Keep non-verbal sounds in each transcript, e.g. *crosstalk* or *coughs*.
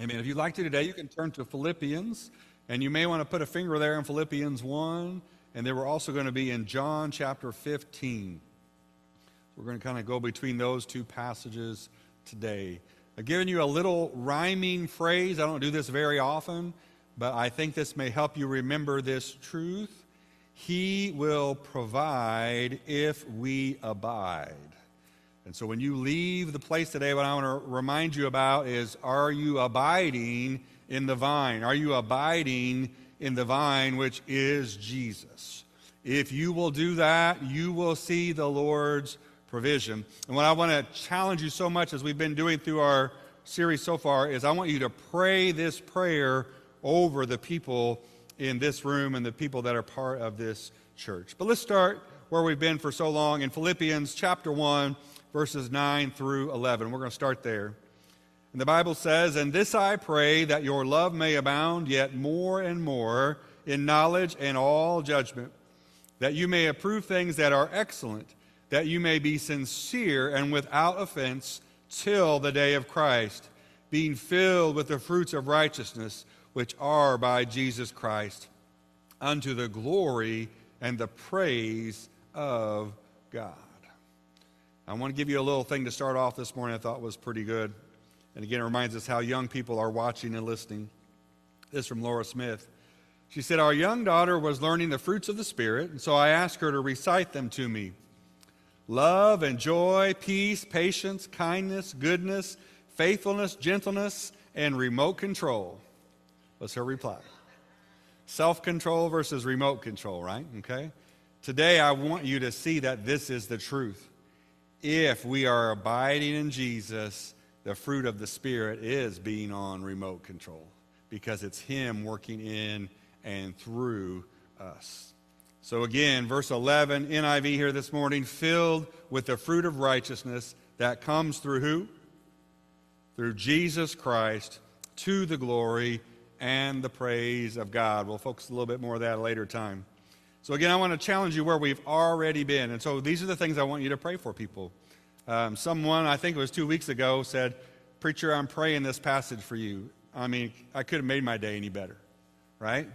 Amen. If you'd like to today, you can turn to Philippians, and you may want to put a finger there in Philippians 1, and then we're also going to be in John chapter 15. We're going to kind of go between those two passages today. I've given you a little rhyming phrase. I don't do this very often, but I think this may help you remember this truth. He will provide if we abide. And so when you leave the place today, what I want to remind you about is are you abiding in the vine? Are you abiding in the vine, which is Jesus? If you will do that, you will see the Lord's provision. And what I want to challenge you so much as we've been doing through our series so far is I want you to pray this prayer over the people in this room and the people that are part of this church. But let's start where we've been for so long in Philippians chapter 1, verses 9 through 11. We're going to start there. And the Bible says, And this I pray, that your love may abound yet more and more in knowledge and all judgment, that you may approve things that are excellent that you may be sincere and without offense till the day of Christ, being filled with the fruits of righteousness which are by Jesus Christ, unto the glory and the praise of God. I want to give you a little thing to start off this morning I thought was pretty good. And again, it reminds us how young people are watching and listening. This from Laura Smith. She said, Our young daughter was learning the fruits of the Spirit, and so I asked her to recite them to me love and joy, peace, patience, kindness, goodness, faithfulness, gentleness, and remote control. was her reply? Self control versus remote control, right? Okay? Today, I want you to see that this is the truth. If we are abiding in Jesus, the fruit of the Spirit is being on remote control because it's Him working in and through us. So again, verse 11, NIV here this morning, filled with the fruit of righteousness that comes through who? Through Jesus Christ to the glory and the praise of God. We'll focus a little bit more of that later time. So again, I want to challenge you where we've already been. And so these are the things I want you to pray for people. Um, someone, I think it was two weeks ago, said, Preacher, I'm praying this passage for you. I mean, I could have made my day any better, right?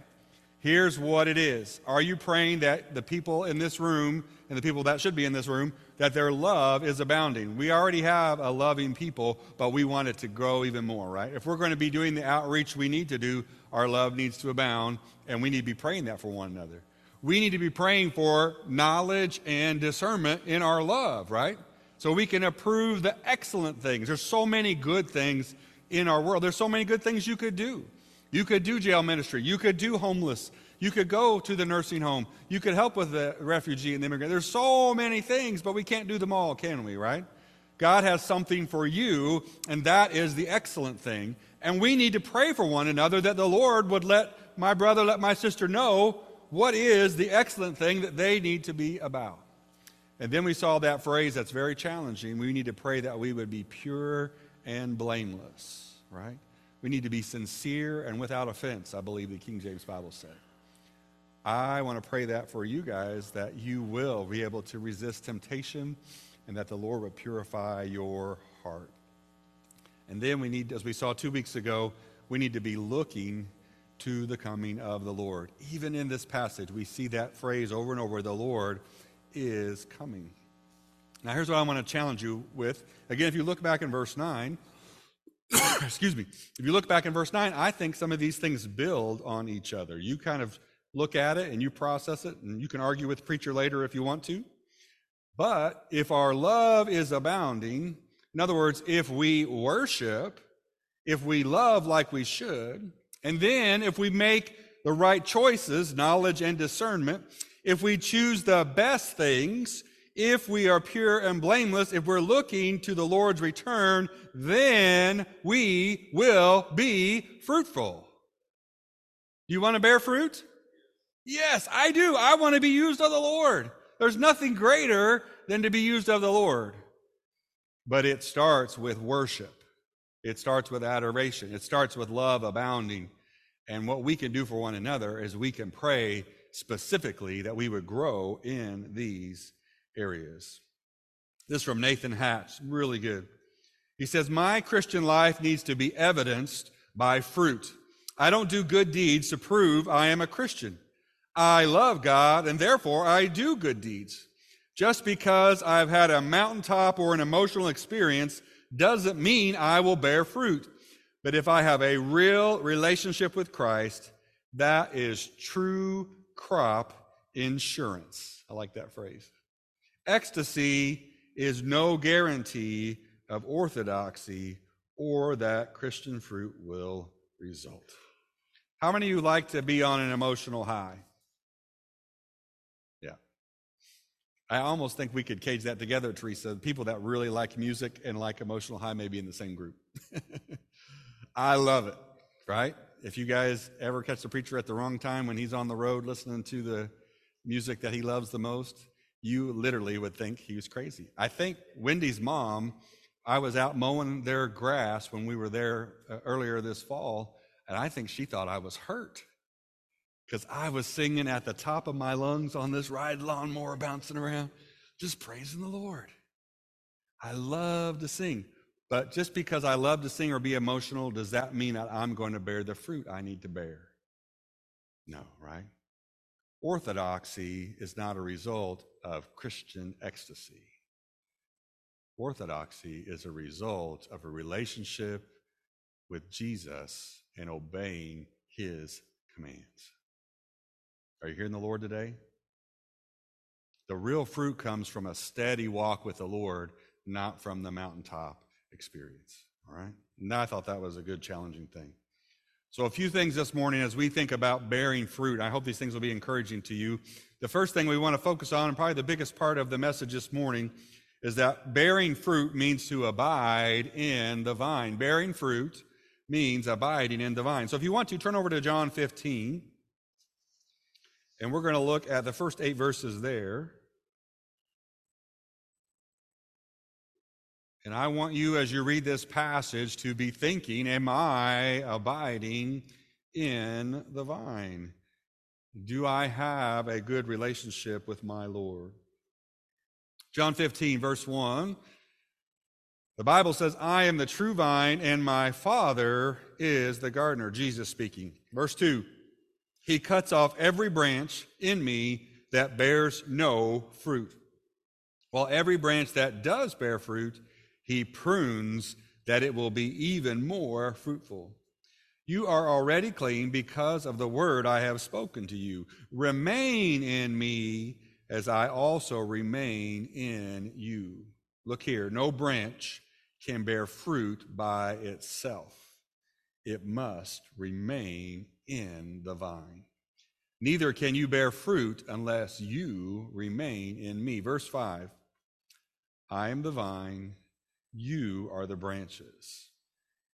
Here's what it is. Are you praying that the people in this room and the people that should be in this room, that their love is abounding? We already have a loving people, but we want it to grow even more, right? If we're going to be doing the outreach we need to do, our love needs to abound, and we need to be praying that for one another. We need to be praying for knowledge and discernment in our love, right? So we can approve the excellent things. There's so many good things in our world. There's so many good things you could do. You could do jail ministry. You could do homeless. You could go to the nursing home. You could help with the refugee and the immigrant. There's so many things, but we can't do them all, can we, right? God has something for you, and that is the excellent thing. And we need to pray for one another that the Lord would let my brother, let my sister know what is the excellent thing that they need to be about. And then we saw that phrase that's very challenging. We need to pray that we would be pure and blameless, right? We need to be sincere and without offense, I believe the King James Bible said. I want to pray that for you guys, that you will be able to resist temptation and that the Lord would purify your heart. And then we need, as we saw two weeks ago, we need to be looking to the coming of the Lord. Even in this passage, we see that phrase over and over the Lord is coming. Now, here's what I want to challenge you with. Again, if you look back in verse 9, *coughs* excuse me, if you look back in verse 9, I think some of these things build on each other. You kind of look at it and you process it, and you can argue with the preacher later if you want to. But if our love is abounding, in other words, if we worship, if we love like we should, and then if we make the right choices, knowledge and discernment, if we choose the best things, if we are pure and blameless, if we're looking to the Lord's return, then we will be fruitful. Do you want to bear fruit? Yes, I do. I want to be used of the Lord. There's nothing greater than to be used of the Lord. But it starts with worship. It starts with adoration. It starts with love abounding. And what we can do for one another is we can pray specifically that we would grow in these areas. This is from Nathan Hatch, really good. He says, My Christian life needs to be evidenced by fruit. I don't do good deeds to prove I am a Christian. I love God and therefore I do good deeds. Just because I've had a mountaintop or an emotional experience doesn't mean I will bear fruit. But if I have a real relationship with Christ, that is true crop insurance. I like that phrase. Ecstasy is no guarantee of orthodoxy or that Christian fruit will result. How many of you like to be on an emotional high? Yeah. I almost think we could cage that together, Teresa. People that really like music and like emotional high may be in the same group. *laughs* I love it, right? If you guys ever catch the preacher at the wrong time when he's on the road listening to the music that he loves the most, you literally would think he was crazy. I think Wendy's mom, I was out mowing their grass when we were there uh, earlier this fall, and I think she thought I was hurt because I was singing at the top of my lungs on this ride lawnmower bouncing around, just praising the Lord. I love to sing. But just because I love to sing or be emotional, does that mean that I'm going to bear the fruit I need to bear? No, right? Orthodoxy is not a result of Christian ecstasy. Orthodoxy is a result of a relationship with Jesus and obeying his commands. Are you hearing the Lord today? The real fruit comes from a steady walk with the Lord, not from the mountaintop experience. All right? And I thought that was a good, challenging thing. So, a few things this morning as we think about bearing fruit. I hope these things will be encouraging to you. The first thing we want to focus on, and probably the biggest part of the message this morning, is that bearing fruit means to abide in the vine. Bearing fruit means abiding in the vine. So, if you want to, turn over to John 15, and we're going to look at the first eight verses there. And I want you, as you read this passage, to be thinking, Am I abiding in the vine? Do I have a good relationship with my Lord? John 15, verse 1. The Bible says, I am the true vine, and my Father is the gardener. Jesus speaking. Verse 2 He cuts off every branch in me that bears no fruit, while every branch that does bear fruit, he prunes that it will be even more fruitful. You are already clean because of the word I have spoken to you. Remain in me as I also remain in you. Look here, no branch can bear fruit by itself. It must remain in the vine. Neither can you bear fruit unless you remain in me. Verse 5 I am the vine you are the branches.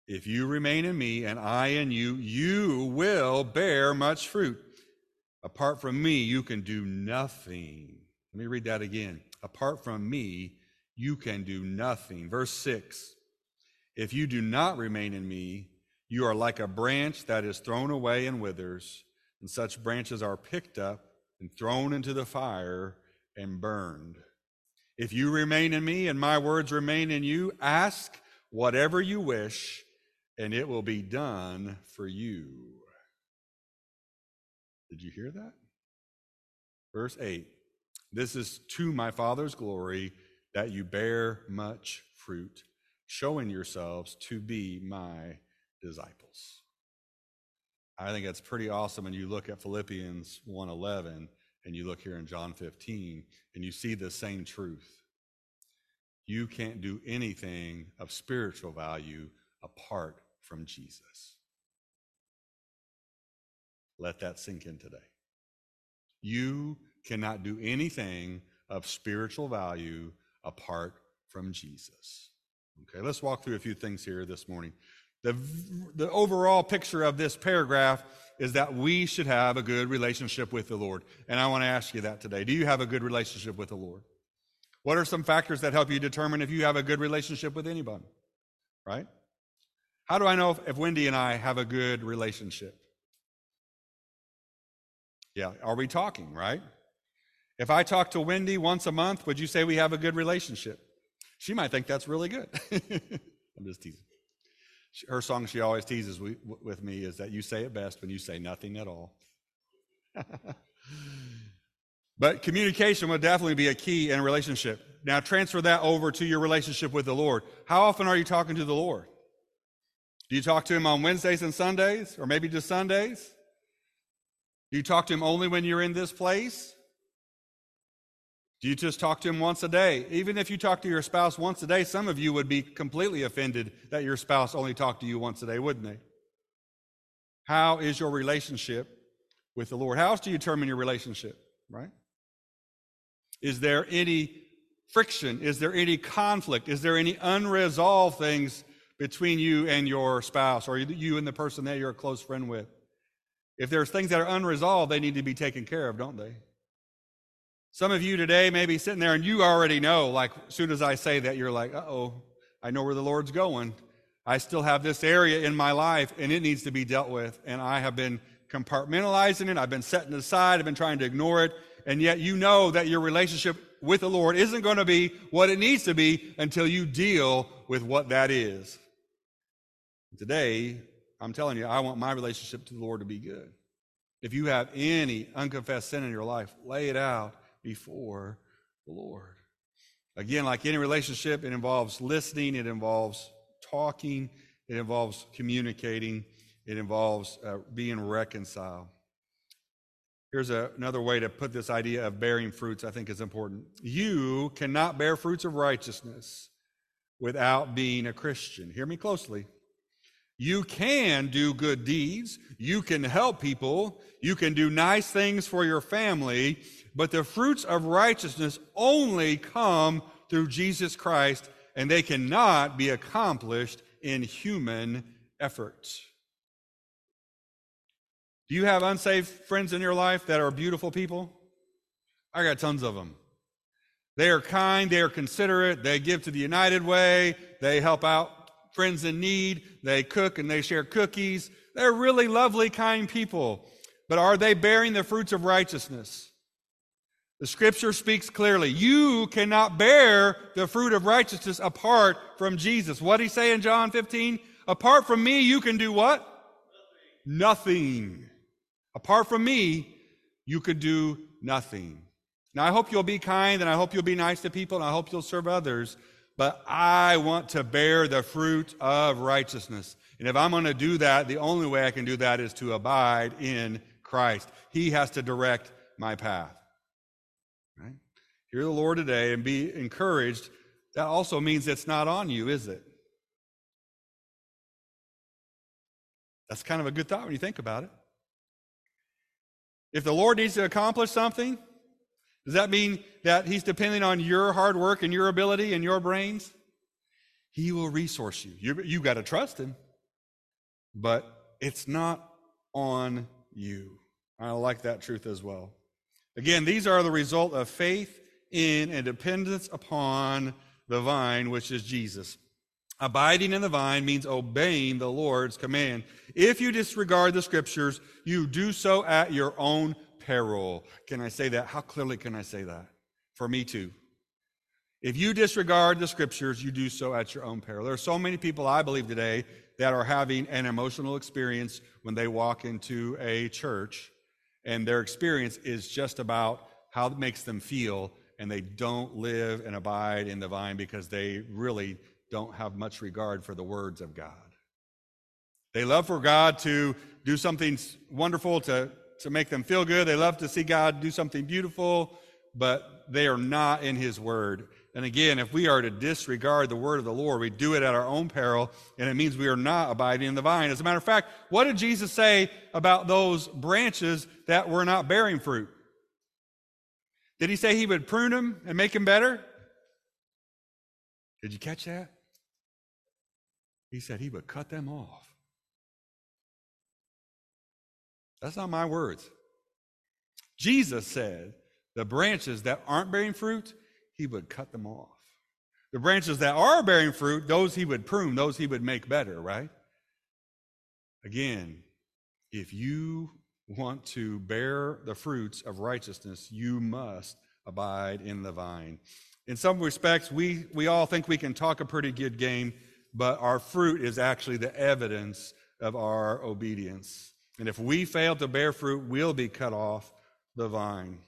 If you remain in me and I in you, you will bear much fruit. Apart from me, you can do nothing. Let me read that again. Apart from me, you can do nothing. Verse 6 If you do not remain in me, you are like a branch that is thrown away and withers, and such branches are picked up and thrown into the fire and burned. If you remain in me and my words remain in you, ask whatever you wish, and it will be done for you. Did you hear that? Verse 8 This is to my Father's glory that you bear much fruit, showing yourselves to be my disciples. I think that's pretty awesome when you look at Philippians 1:11 and you look here in John 15 and you see the same truth. You can't do anything of spiritual value apart from Jesus. Let that sink in today. You cannot do anything of spiritual value apart from Jesus. Okay, let's walk through a few things here this morning. The, the overall picture of this paragraph is that we should have a good relationship with the Lord. And I want to ask you that today. Do you have a good relationship with the Lord? What are some factors that help you determine if you have a good relationship with anybody? Right? How do I know if, if Wendy and I have a good relationship? Yeah, are we talking, right? If I talk to Wendy once a month, would you say we have a good relationship? She might think that's really good. *laughs* I'm just teasing. Her song she always teases with me is that you say it best when you say nothing at all. *laughs* but communication would definitely be a key in a relationship. Now transfer that over to your relationship with the Lord. How often are you talking to the Lord? Do you talk to him on Wednesdays and Sundays, or maybe just Sundays? Do you talk to him only when you're in this place? Do you just talk to him once a day? Even if you talk to your spouse once a day, some of you would be completely offended that your spouse only talked to you once a day, wouldn't they? How is your relationship with the Lord? How else do you determine your relationship, right? Is there any friction? Is there any conflict? Is there any unresolved things between you and your spouse or you and the person that you're a close friend with? If there's things that are unresolved, they need to be taken care of, don't they? Some of you today may be sitting there and you already know, like, as soon as I say that, you're like, uh oh, I know where the Lord's going. I still have this area in my life and it needs to be dealt with. And I have been compartmentalizing it. I've been setting it aside. I've been trying to ignore it. And yet you know that your relationship with the Lord isn't going to be what it needs to be until you deal with what that is. Today, I'm telling you, I want my relationship to the Lord to be good. If you have any unconfessed sin in your life, lay it out before the Lord. Again, like any relationship, it involves listening, it involves talking, it involves communicating, it involves uh, being reconciled. Here's a, another way to put this idea of bearing fruits, I think is important. You cannot bear fruits of righteousness without being a Christian. Hear me closely. You can do good deeds. You can help people. You can do nice things for your family. But the fruits of righteousness only come through Jesus Christ, and they cannot be accomplished in human effort. Do you have unsaved friends in your life that are beautiful people? I got tons of them. They are kind, they are considerate, they give to the United Way, they help out friends in need, they cook and they share cookies. They're really lovely, kind people. But are they bearing the fruits of righteousness? The scripture speaks clearly. You cannot bear the fruit of righteousness apart from Jesus. What did he say in John 15? Apart from me, you can do what? Nothing. nothing. Apart from me, you could do nothing. Now, I hope you'll be kind and I hope you'll be nice to people and I hope you'll serve others, but I want to bear the fruit of righteousness. And if I'm going to do that, the only way I can do that is to abide in Christ. He has to direct my path. Hear the Lord today and be encouraged. That also means it's not on you, is it? That's kind of a good thought when you think about it. If the Lord needs to accomplish something, does that mean that He's depending on your hard work and your ability and your brains? He will resource you. you you've got to trust Him, but it's not on you. I like that truth as well. Again, these are the result of faith in and dependence upon the vine, which is Jesus. Abiding in the vine means obeying the Lord's command. If you disregard the scriptures, you do so at your own peril. Can I say that? How clearly can I say that? For me too. If you disregard the scriptures, you do so at your own peril. There are so many people, I believe, today that are having an emotional experience when they walk into a church and their experience is just about how it makes them feel, and they don't live and abide in the vine because they really don't have much regard for the words of God. They love for God to do something wonderful to, to make them feel good. They love to see God do something beautiful, but they are not in His Word. And again, if we are to disregard the word of the Lord, we do it at our own peril, and it means we are not abiding in the vine. As a matter of fact, what did Jesus say about those branches that were not bearing fruit? Did he say he would prune them and make them better? Did you catch that? He said he would cut them off. That's not my words. Jesus said the branches that aren't bearing fruit, he would cut them off. The branches that are bearing fruit, those he would prune, those he would make better, right? Again, if you want to bear the fruits of righteousness, you must abide in the vine. In some respects, we, we all think we can talk a pretty good game, but our fruit is actually the evidence of our obedience. And if we fail to bear fruit, we'll be cut off the vine.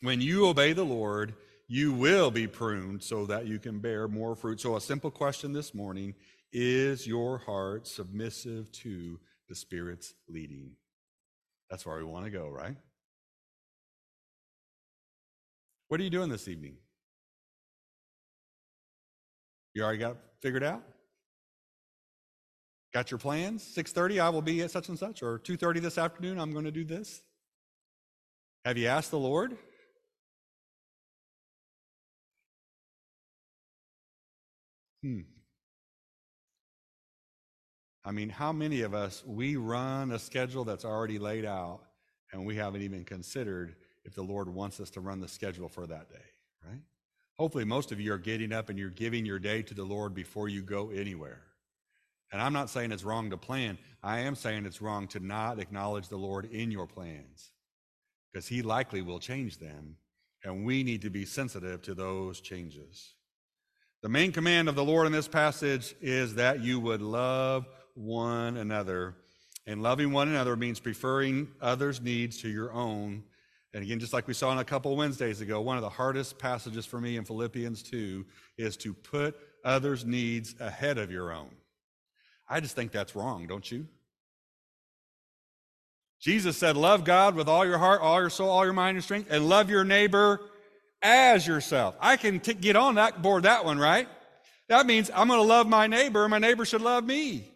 When you obey the Lord, you will be pruned so that you can bear more fruit. So, a simple question this morning is your heart submissive to the Spirit's leading? That's where we want to go, right? What are you doing this evening? You already got figured out? Got your plans? 6:30 I will be at such and such or 2:30 this afternoon I'm going to do this? Have you asked the Lord? Hmm. I mean, how many of us, we run a schedule that's already laid out and we haven't even considered if the Lord wants us to run the schedule for that day, right? Hopefully, most of you are getting up and you're giving your day to the Lord before you go anywhere. And I'm not saying it's wrong to plan. I am saying it's wrong to not acknowledge the Lord in your plans because He likely will change them. And we need to be sensitive to those changes. The main command of the Lord in this passage is that you would love one another. And loving one another means preferring others' needs to your own. And again, just like we saw in a couple Wednesdays ago, one of the hardest passages for me in Philippians 2 is to put others' needs ahead of your own. I just think that's wrong, don't you? Jesus said, Love God with all your heart, all your soul, all your mind and strength, and love your neighbor as yourself. I can t- get on that board, that one, right? That means I'm going to love my neighbor, and my neighbor should love me.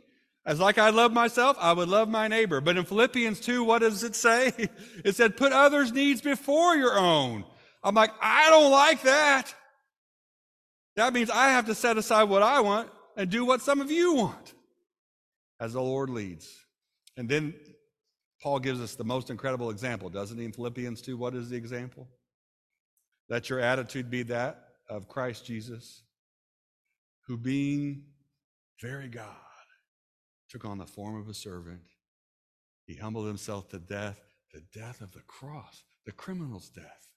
As like I love myself, I would love my neighbor. But in Philippians 2, what does it say? *laughs* It said, put others' needs before your own. I'm like, I don't like that. That means I have to set aside what I want and do what some of you want as the Lord leads. And then Paul gives us the most incredible example, doesn't he, in Philippians 2? What is the example? Let your attitude be that of Christ Jesus, who being very God, took on the form of a servant. He humbled himself to death, the death of the cross, the criminal's death.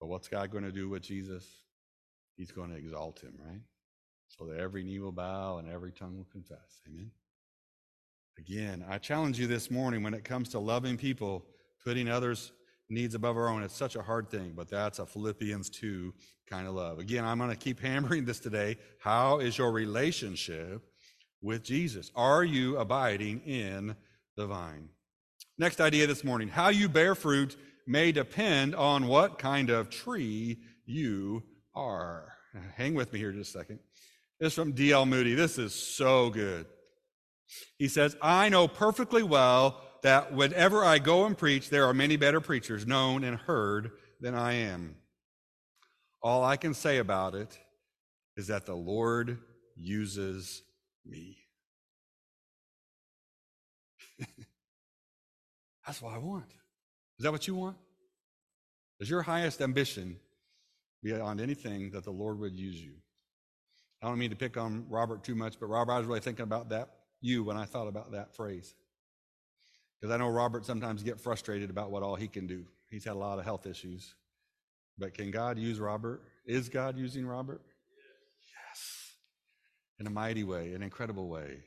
But what's God going to do with Jesus? He's going to exalt him, right? So that every knee will bow and every tongue will confess. Amen. Again, I challenge you this morning when it comes to loving people, putting others' needs above our own. It's such a hard thing, but that's a Philippians 2 kind of love. Again, I'm going to keep *laughs* hammering this today. How is your relationship with Jesus? Are you abiding in the vine? Next idea this morning how you bear fruit may depend on what kind of tree you are. Hang with me here just a second. This is from D.L. Moody. This is so good. He says, I know perfectly well that whenever I go and preach, there are many better preachers known and heard than I am. All I can say about it is that the Lord uses me. *laughs* That's what I want. Is that what you want? Is your highest ambition beyond anything that the Lord would use you? I don't mean to pick on Robert too much, but Robert, I was really thinking about that, you, when I thought about that phrase. Because I know Robert sometimes get frustrated about what all he can do. He's had a lot of health issues. But can God use Robert? Is God using Robert? In a mighty way, an incredible way.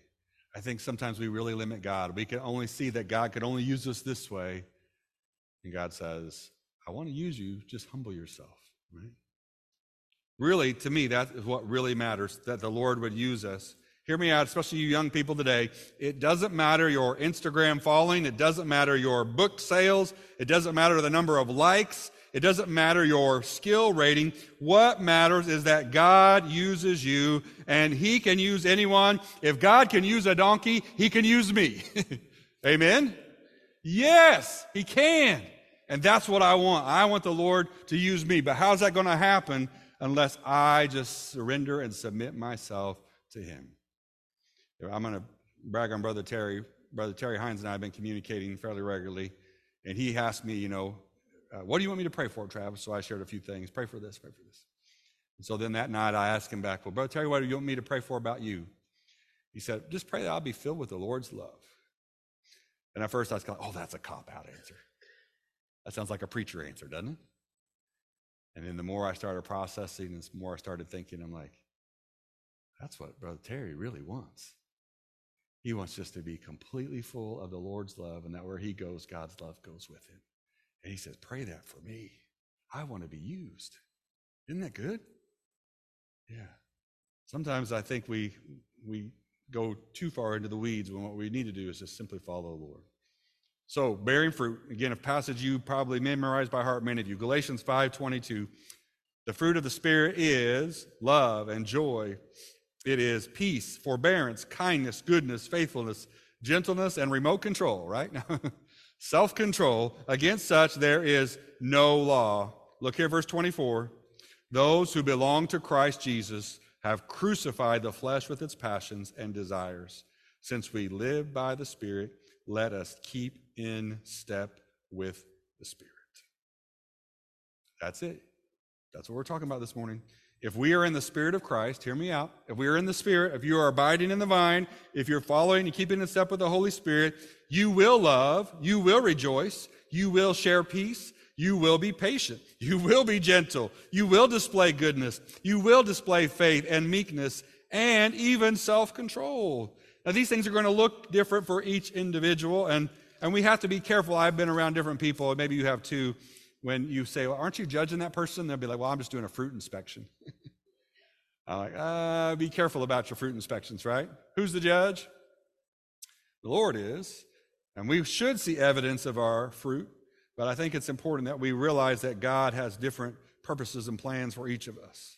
I think sometimes we really limit God. We can only see that God could only use us this way. And God says, I want to use you, just humble yourself, right? Really, to me, that is what really matters, that the Lord would use us. Hear me out, especially you young people today. It doesn't matter your Instagram following. It doesn't matter your book sales. It doesn't matter the number of likes. It doesn't matter your skill rating. What matters is that God uses you and He can use anyone. If God can use a donkey, He can use me. *laughs* Amen? Yes, He can. And that's what I want. I want the Lord to use me. But how's that going to happen unless I just surrender and submit myself to Him? I'm going to brag on Brother Terry. Brother Terry Hines and I have been communicating fairly regularly. And he asked me, you know, uh, what do you want me to pray for, Travis? So I shared a few things. Pray for this, pray for this. And so then that night I asked him back, well, Brother Terry, what do you want me to pray for about you? He said, just pray that I'll be filled with the Lord's love. And at first I was like, oh, that's a cop out answer. That sounds like a preacher answer, doesn't it? And then the more I started processing, and the more I started thinking, I'm like, That's what Brother Terry really wants. He wants us to be completely full of the Lord's love, and that where he goes, God's love goes with him. And he says, Pray that for me. I want to be used. Isn't that good? Yeah. Sometimes I think we we go too far into the weeds when what we need to do is just simply follow the Lord. So, bearing fruit, again, a passage you probably memorized by heart, many of you. Galatians 5:22. The fruit of the Spirit is love and joy. It is peace, forbearance, kindness, goodness, faithfulness, gentleness, and remote control, right? *laughs* Self control. Against such there is no law. Look here, verse 24. Those who belong to Christ Jesus have crucified the flesh with its passions and desires. Since we live by the Spirit, let us keep in step with the Spirit. That's it. That's what we're talking about this morning. If we are in the Spirit of Christ, hear me out. If we are in the Spirit, if you are abiding in the vine, if you're following and keeping in step with the Holy Spirit, you will love, you will rejoice, you will share peace, you will be patient. *laughs* You will be gentle. You will display goodness. You will display faith and meekness and even self control. Now, these things are going to look different for each individual, and, and we have to be careful. I've been around different people, and maybe you have too. When you say, well, Aren't you judging that person? They'll be like, Well, I'm just doing a fruit inspection. *laughs* I'm like, uh, Be careful about your fruit inspections, right? Who's the judge? The Lord is. And we should see evidence of our fruit but I think it's important that we realize that God has different purposes and plans for each of us.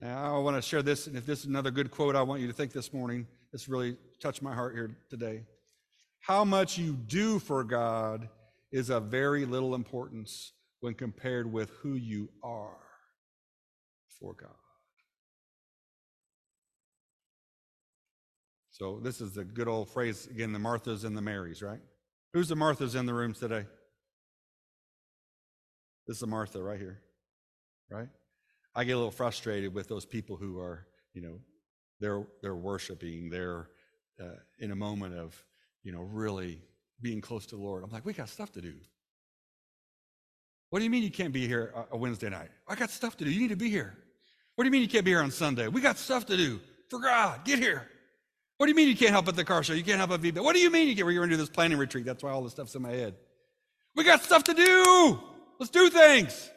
Now, I want to share this, and if this is another good quote I want you to think this morning, this really touched my heart here today. How much you do for God is of very little importance when compared with who you are for God. So, this is the good old phrase again the Marthas and the Marys, right? Who's the Marthas in the room today? This is Martha right here, right? I get a little frustrated with those people who are, you know, they're they're worshiping, they're uh, in a moment of, you know, really being close to the Lord. I'm like, we got stuff to do. What do you mean you can't be here a Wednesday night? I got stuff to do. You need to be here. What do you mean you can't be here on Sunday? We got stuff to do. For God, get here. What do you mean you can't help at the car show? You can't help at VBS? What do you mean you get? We're going to do this planning retreat. That's why all this stuff's in my head. We got stuff to do. Let's do things.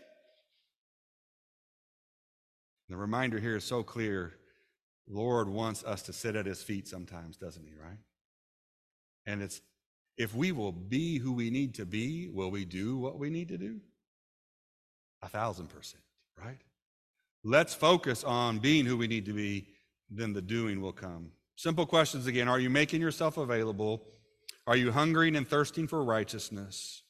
The reminder here is so clear. Lord wants us to sit at his feet sometimes, doesn't he, right? And it's if we will be who we need to be, will we do what we need to do? A thousand percent, right? Let's focus on being who we need to be, then the doing will come. Simple questions again. Are you making yourself available? Are you hungering and thirsting for righteousness?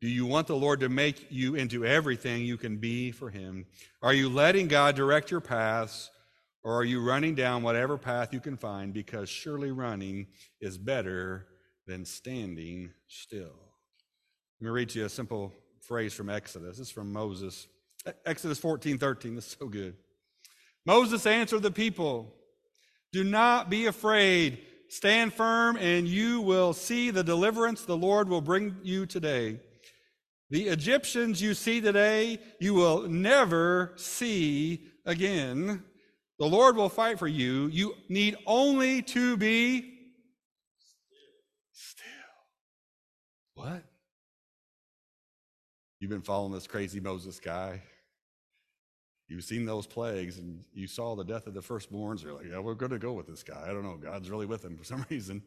Do you want the Lord to make you into everything you can be for Him? Are you letting God direct your paths, or are you running down whatever path you can find because surely running is better than standing still? Let me read to you a simple phrase from Exodus. Is from Moses. Exodus 14 13. This is so good. Moses answered the people Do not be afraid. Stand firm, and you will see the deliverance the Lord will bring you today. The Egyptians you see today, you will never see again. The Lord will fight for you. You need only to be still. What? You've been following this crazy Moses guy. You've seen those plagues and you saw the death of the firstborns. You're like, yeah, we're going to go with this guy. I don't know. God's really with him for *laughs* some reason.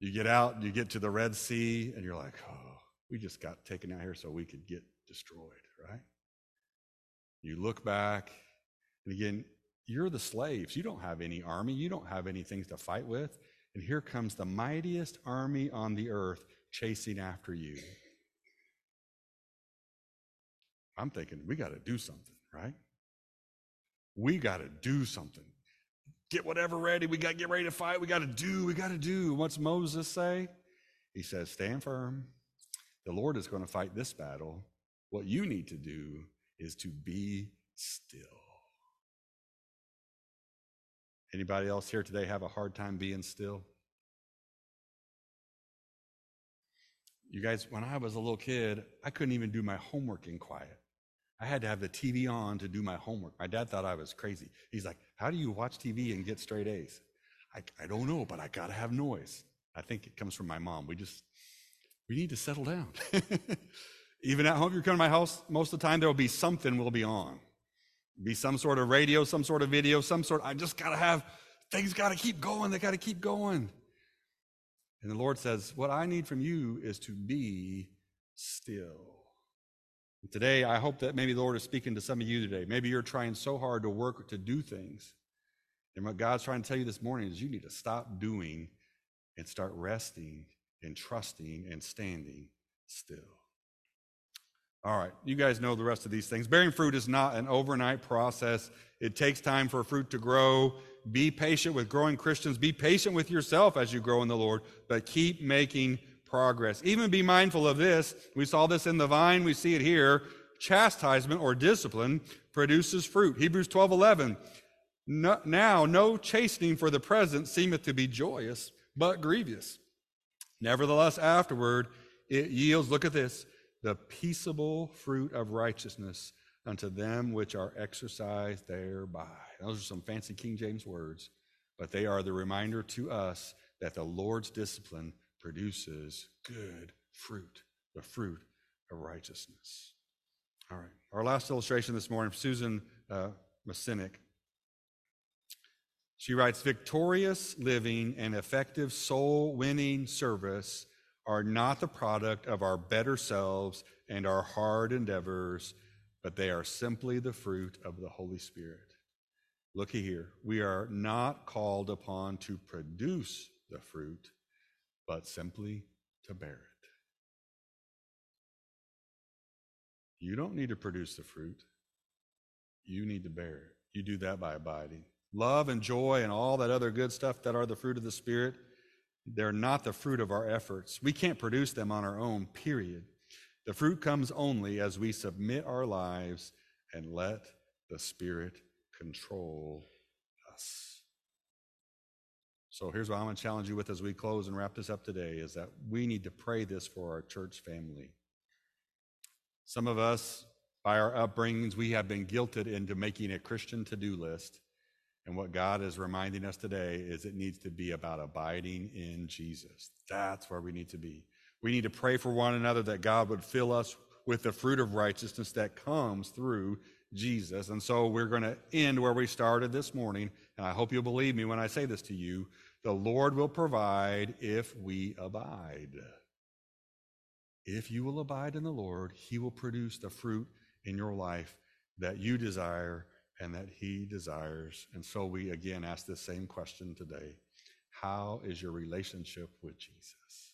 You get out, you get to the Red Sea, and you're like, oh, we just got taken out here so we could get destroyed, right? You look back, and again, you're the slaves. You don't have any army, you don't have any things to fight with. And here comes the mightiest army on the earth chasing after you. I'm thinking, we got to do something, right? We got to do something. Get whatever ready. We got to get ready to fight. We got to do. We got to do. What's Moses say? He says, stand firm, the Lord is going to fight this battle. What you need to do is to be still. Anybody else here today have a hard time being still? You guys, when I was a little kid, I couldn't even do my homework in quiet. I had to have the TV on to do my homework. My dad thought I was crazy. He's like, How do you watch TV and get straight A's? I, I don't know, but I got to have noise. I think it comes from my mom. We just, we need to settle down. *laughs* Even at home, if you come to my house, most of the time there will be something will be on. Be some sort of radio, some sort of video, some sort. I just got to have things. Got to keep going. They got to keep going. And the Lord says, "What I need from you is to be still." Today, I hope that maybe the Lord is speaking to some of you today. Maybe you're trying so hard to work to do things, and what God's trying to tell you this morning is you need to stop doing and start resting and trusting and standing still. All right, you guys know the rest of these things. Bearing fruit is not an overnight process. It takes time for fruit to grow. Be patient with growing Christians. Be patient with yourself as you grow in the Lord, but keep making progress. Even be mindful of this. We saw this in the vine, we see it here. Chastisement or discipline produces fruit. Hebrews 12 11. No, now, no chastening for the present seemeth to be joyous, but grievous. Nevertheless, afterward, it yields, look at this, the peaceable fruit of righteousness unto them which are exercised thereby. Those are some fancy King James words, but they are the reminder to us that the Lord's discipline produces good fruit, the fruit of righteousness. All right. Our last illustration this morning, Susan uh, She writes Victorious living and effective soul winning service are not the product of our better selves and our hard endeavors, but they are simply the fruit of the Holy Spirit. Looky here. We are not called upon to produce the fruit, but simply to bear it. You don't need to produce the fruit, you need to bear it. You do that by abiding. Love and joy and all that other good stuff that are the fruit of the Spirit they're not the fruit of our efforts. We can't produce them on our own, period. The fruit comes only as we submit our lives and let the Spirit control us. So here's what I'm going to challenge you with as we close and wrap this up today is that we need to pray this for our church family. Some of us, by our upbringings, we have been guilted into making a Christian to do list and what God is reminding us today is it needs to be about abiding in Jesus. That's where we need to be. We need to pray for one another that God would fill us with the fruit of righteousness that comes through Jesus. And so we're going to end where we started this morning. And I hope you'll believe me when I say this to you. The Lord will provide if we abide. If you will abide in the Lord, He will produce the fruit in your life that you desire and that He desires. And so we again ask this same question today How is your relationship with Jesus?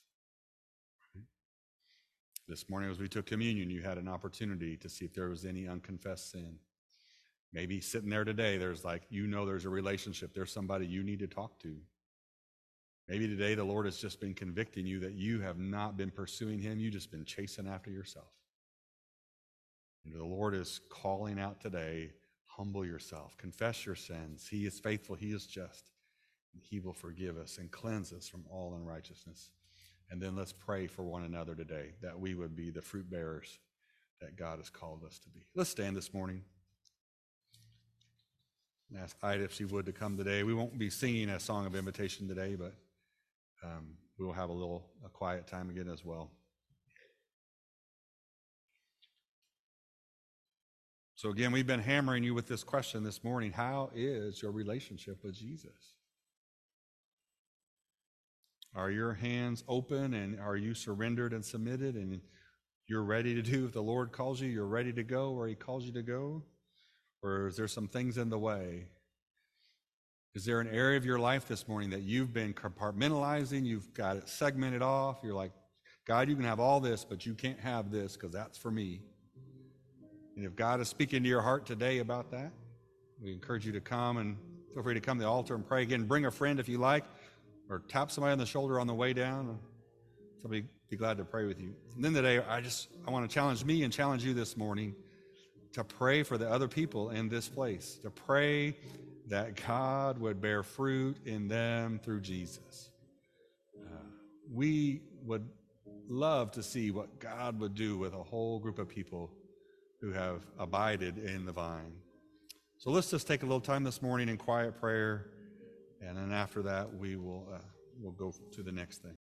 This morning, as we took communion, you had an opportunity to see if there was any unconfessed sin. Maybe sitting there today, there's like, you know, there's a relationship. There's somebody you need to talk to. Maybe today the Lord has just been convicting you that you have not been pursuing Him, you've just been chasing after yourself. And the Lord is calling out today Humble yourself, confess your sins. He is faithful, He is just, He will forgive us and cleanse us from all unrighteousness. And then let's pray for one another today that we would be the fruit bearers that God has called us to be. Let's stand this morning and ask Ida if she would to come today. We won't be singing a song of invitation today, but um, we will have a little a quiet time again as well. So, again, we've been hammering you with this question this morning How is your relationship with Jesus? Are your hands open and are you surrendered and submitted and you're ready to do if the Lord calls you, you're ready to go where He calls you to go? Or is there some things in the way? Is there an area of your life this morning that you've been compartmentalizing? You've got it segmented off. You're like, God, you can have all this, but you can't have this because that's for me. And if God is speaking to your heart today about that, we encourage you to come and feel free to come to the altar and pray again. Bring a friend if you like, or tap somebody on the shoulder on the way down. Somebody be glad to pray with you. And then today, I just I want to challenge me and challenge you this morning to pray for the other people in this place, to pray that God would bear fruit in them through Jesus. Uh, we would love to see what God would do with a whole group of people who have abided in the vine. So let's just take a little time this morning in quiet prayer, and then after that we will uh, we'll go to the next thing.